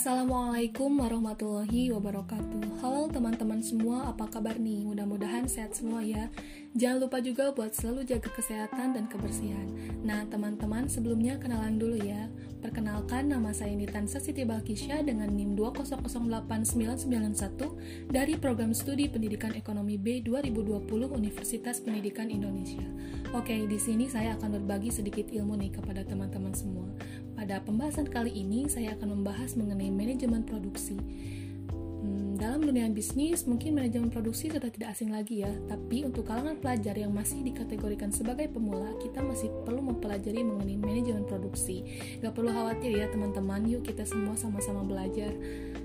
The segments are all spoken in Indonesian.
Assalamualaikum warahmatullahi wabarakatuh. Halo teman-teman semua, apa kabar nih? Mudah-mudahan sehat semua ya. Jangan lupa juga buat selalu jaga kesehatan dan kebersihan. Nah teman-teman, sebelumnya kenalan dulu ya Perkenalkan, nama saya Nitansa Siti Balkisya dengan NIM 2008991 dari Program Studi Pendidikan Ekonomi B 2020 Universitas Pendidikan Indonesia. Oke, di sini saya akan berbagi sedikit ilmu nih kepada teman-teman semua. Pada pembahasan kali ini, saya akan membahas mengenai manajemen produksi. Dalam dunia bisnis, mungkin manajemen produksi sudah tidak asing lagi ya, tapi untuk kalangan pelajar yang masih dikategorikan sebagai pemula, kita masih perlu mempelajari mengenai manajemen produksi. Gak perlu khawatir ya teman-teman, yuk kita semua sama-sama belajar.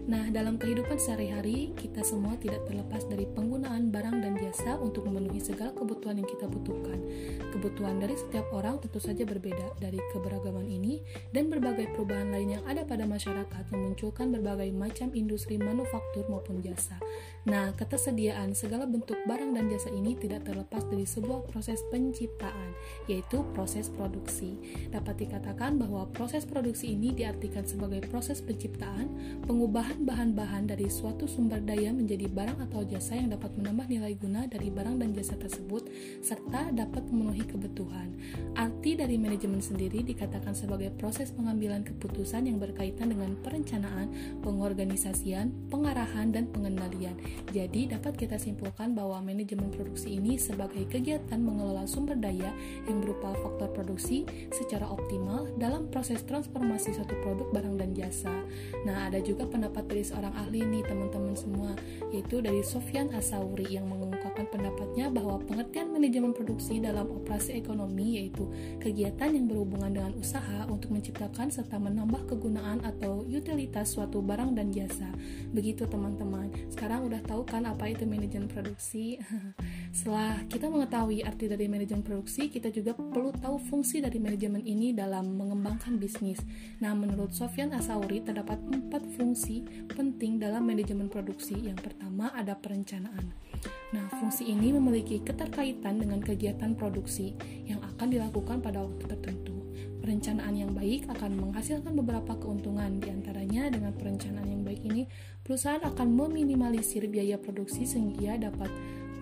Nah, dalam kehidupan sehari-hari, kita semua tidak terlepas dari penggunaan barang dan jasa untuk memenuhi segala kebutuhan yang kita butuhkan. Kebutuhan dari setiap orang tentu saja berbeda dari keberagaman ini dan berbagai perubahan lain yang ada pada masyarakat memunculkan berbagai macam industri manufaktur maupun jasa. Nah, ketersediaan segala bentuk barang dan jasa ini tidak terlepas dari sebuah proses penciptaan, yaitu proses produksi. Dapat dikatakan bahwa proses produksi ini diartikan sebagai proses penciptaan, pengubahan bahan-bahan dari suatu sumber daya menjadi barang atau jasa yang dapat menambah nilai guna dari barang dan jasa tersebut, serta dapat memenuhi kebutuhan. Arti dari manajemen sendiri dikatakan sebagai proses pengambilan keputusan yang berkaitan dengan perencanaan, pengorganisasian, pengarahan, dan pengendalian. Jadi, dapat kita simpulkan bahwa manajemen produksi ini sebagai kegiatan mengelola sumber daya yang berupa faktor produksi secara optimal dalam proses transformasi satu produk barang dan jasa. Nah, ada juga pendapat dari seorang ahli nih teman-teman semua yaitu dari Sofyan Asauri yang mengungkapkan pendapatnya bahwa pengertian manajemen produksi dalam operasi ekonomi yaitu kegiatan yang berhubungan dengan usaha untuk menciptakan serta menambah kegunaan atau utilitas suatu barang dan jasa. Begitu teman-teman. Sekarang udah tahu kan apa itu manajemen produksi setelah kita mengetahui arti dari manajemen produksi kita juga perlu tahu fungsi dari manajemen ini dalam mengembangkan bisnis nah menurut Sofyan Asauri terdapat empat fungsi penting dalam manajemen produksi. Yang pertama ada perencanaan. Nah, fungsi ini memiliki keterkaitan dengan kegiatan produksi yang akan dilakukan pada waktu tertentu. Perencanaan yang baik akan menghasilkan beberapa keuntungan, di antaranya dengan perencanaan yang baik ini, perusahaan akan meminimalisir biaya produksi sehingga dapat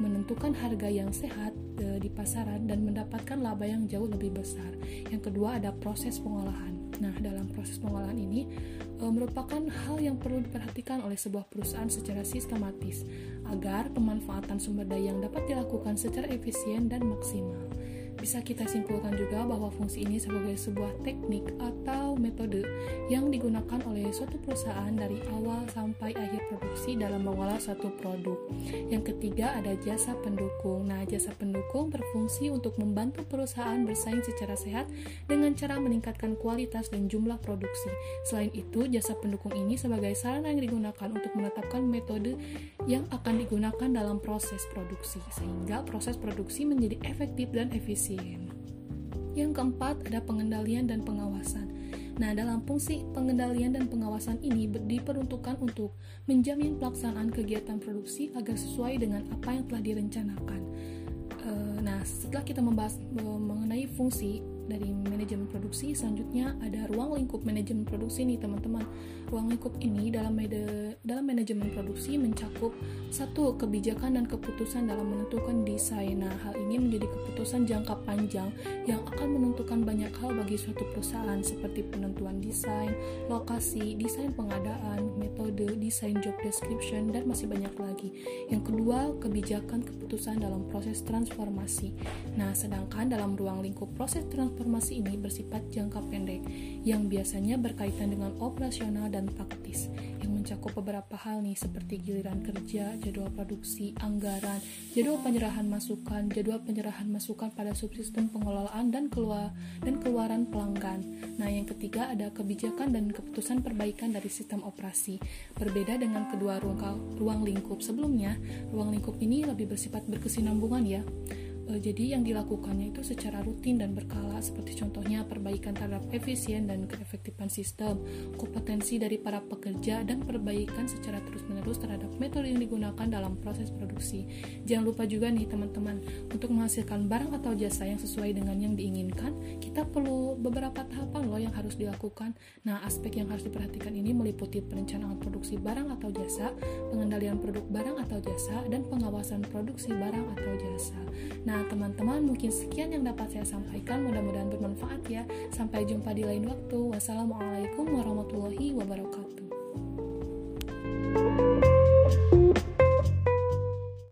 menentukan harga yang sehat e, di pasaran dan mendapatkan laba yang jauh lebih besar. Yang kedua ada proses pengolahan. Nah, dalam proses pengolahan ini e, merupakan hal yang perlu diperhatikan oleh sebuah perusahaan secara sistematis agar pemanfaatan sumber daya yang dapat dilakukan secara efisien dan maksimal. Bisa kita simpulkan juga bahwa fungsi ini sebagai sebuah teknik atau metode yang digunakan oleh suatu perusahaan dari awal sampai akhir produksi dalam mengolah suatu produk. Yang ketiga ada jasa pendukung. Nah, jasa pendukung berfungsi untuk membantu perusahaan bersaing secara sehat dengan cara meningkatkan kualitas dan jumlah produksi. Selain itu, jasa pendukung ini sebagai sarana yang digunakan untuk menetapkan metode yang akan digunakan dalam proses produksi sehingga proses produksi menjadi efektif dan efisien. Yang keempat, ada pengendalian dan pengawasan. Nah, dalam fungsi pengendalian dan pengawasan ini diperuntukkan untuk menjamin pelaksanaan kegiatan produksi agar sesuai dengan apa yang telah direncanakan. Eh, nah, setelah kita membahas mengenai fungsi dari manajemen produksi. Selanjutnya ada ruang lingkup manajemen produksi nih teman-teman. Ruang lingkup ini dalam mede, dalam manajemen produksi mencakup satu kebijakan dan keputusan dalam menentukan desain. Nah hal ini menjadi keputusan jangka panjang yang akan menentukan banyak hal bagi suatu perusahaan seperti penentuan desain lokasi desain pengadaan metode desain job description dan masih banyak lagi. Yang kedua kebijakan keputusan dalam proses transformasi. Nah sedangkan dalam ruang lingkup proses transformasi transformasi ini bersifat jangka pendek yang biasanya berkaitan dengan operasional dan taktis yang mencakup beberapa hal nih seperti giliran kerja, jadwal produksi, anggaran, jadwal penyerahan masukan, jadwal penyerahan masukan pada subsistem pengelolaan dan keluar dan keluaran pelanggan. Nah, yang ketiga ada kebijakan dan keputusan perbaikan dari sistem operasi. Berbeda dengan kedua ruang, ruang lingkup sebelumnya, ruang lingkup ini lebih bersifat berkesinambungan ya jadi yang dilakukannya itu secara rutin dan berkala seperti contohnya perbaikan terhadap efisien dan keefektifan sistem, kompetensi dari para pekerja dan perbaikan secara terus-menerus terhadap metode yang digunakan dalam proses produksi. Jangan lupa juga nih teman-teman, untuk menghasilkan barang atau jasa yang sesuai dengan yang diinginkan, kita perlu beberapa tahapan loh yang harus dilakukan. Nah, aspek yang harus diperhatikan ini meliputi perencanaan produksi barang atau jasa, pengendalian produk barang atau jasa, dan pengawasan produksi barang atau jasa. Nah, teman-teman, mungkin sekian yang dapat saya sampaikan. Mudah-mudahan bermanfaat ya. Sampai jumpa di lain waktu. Wassalamualaikum warahmatullahi wabarakatuh.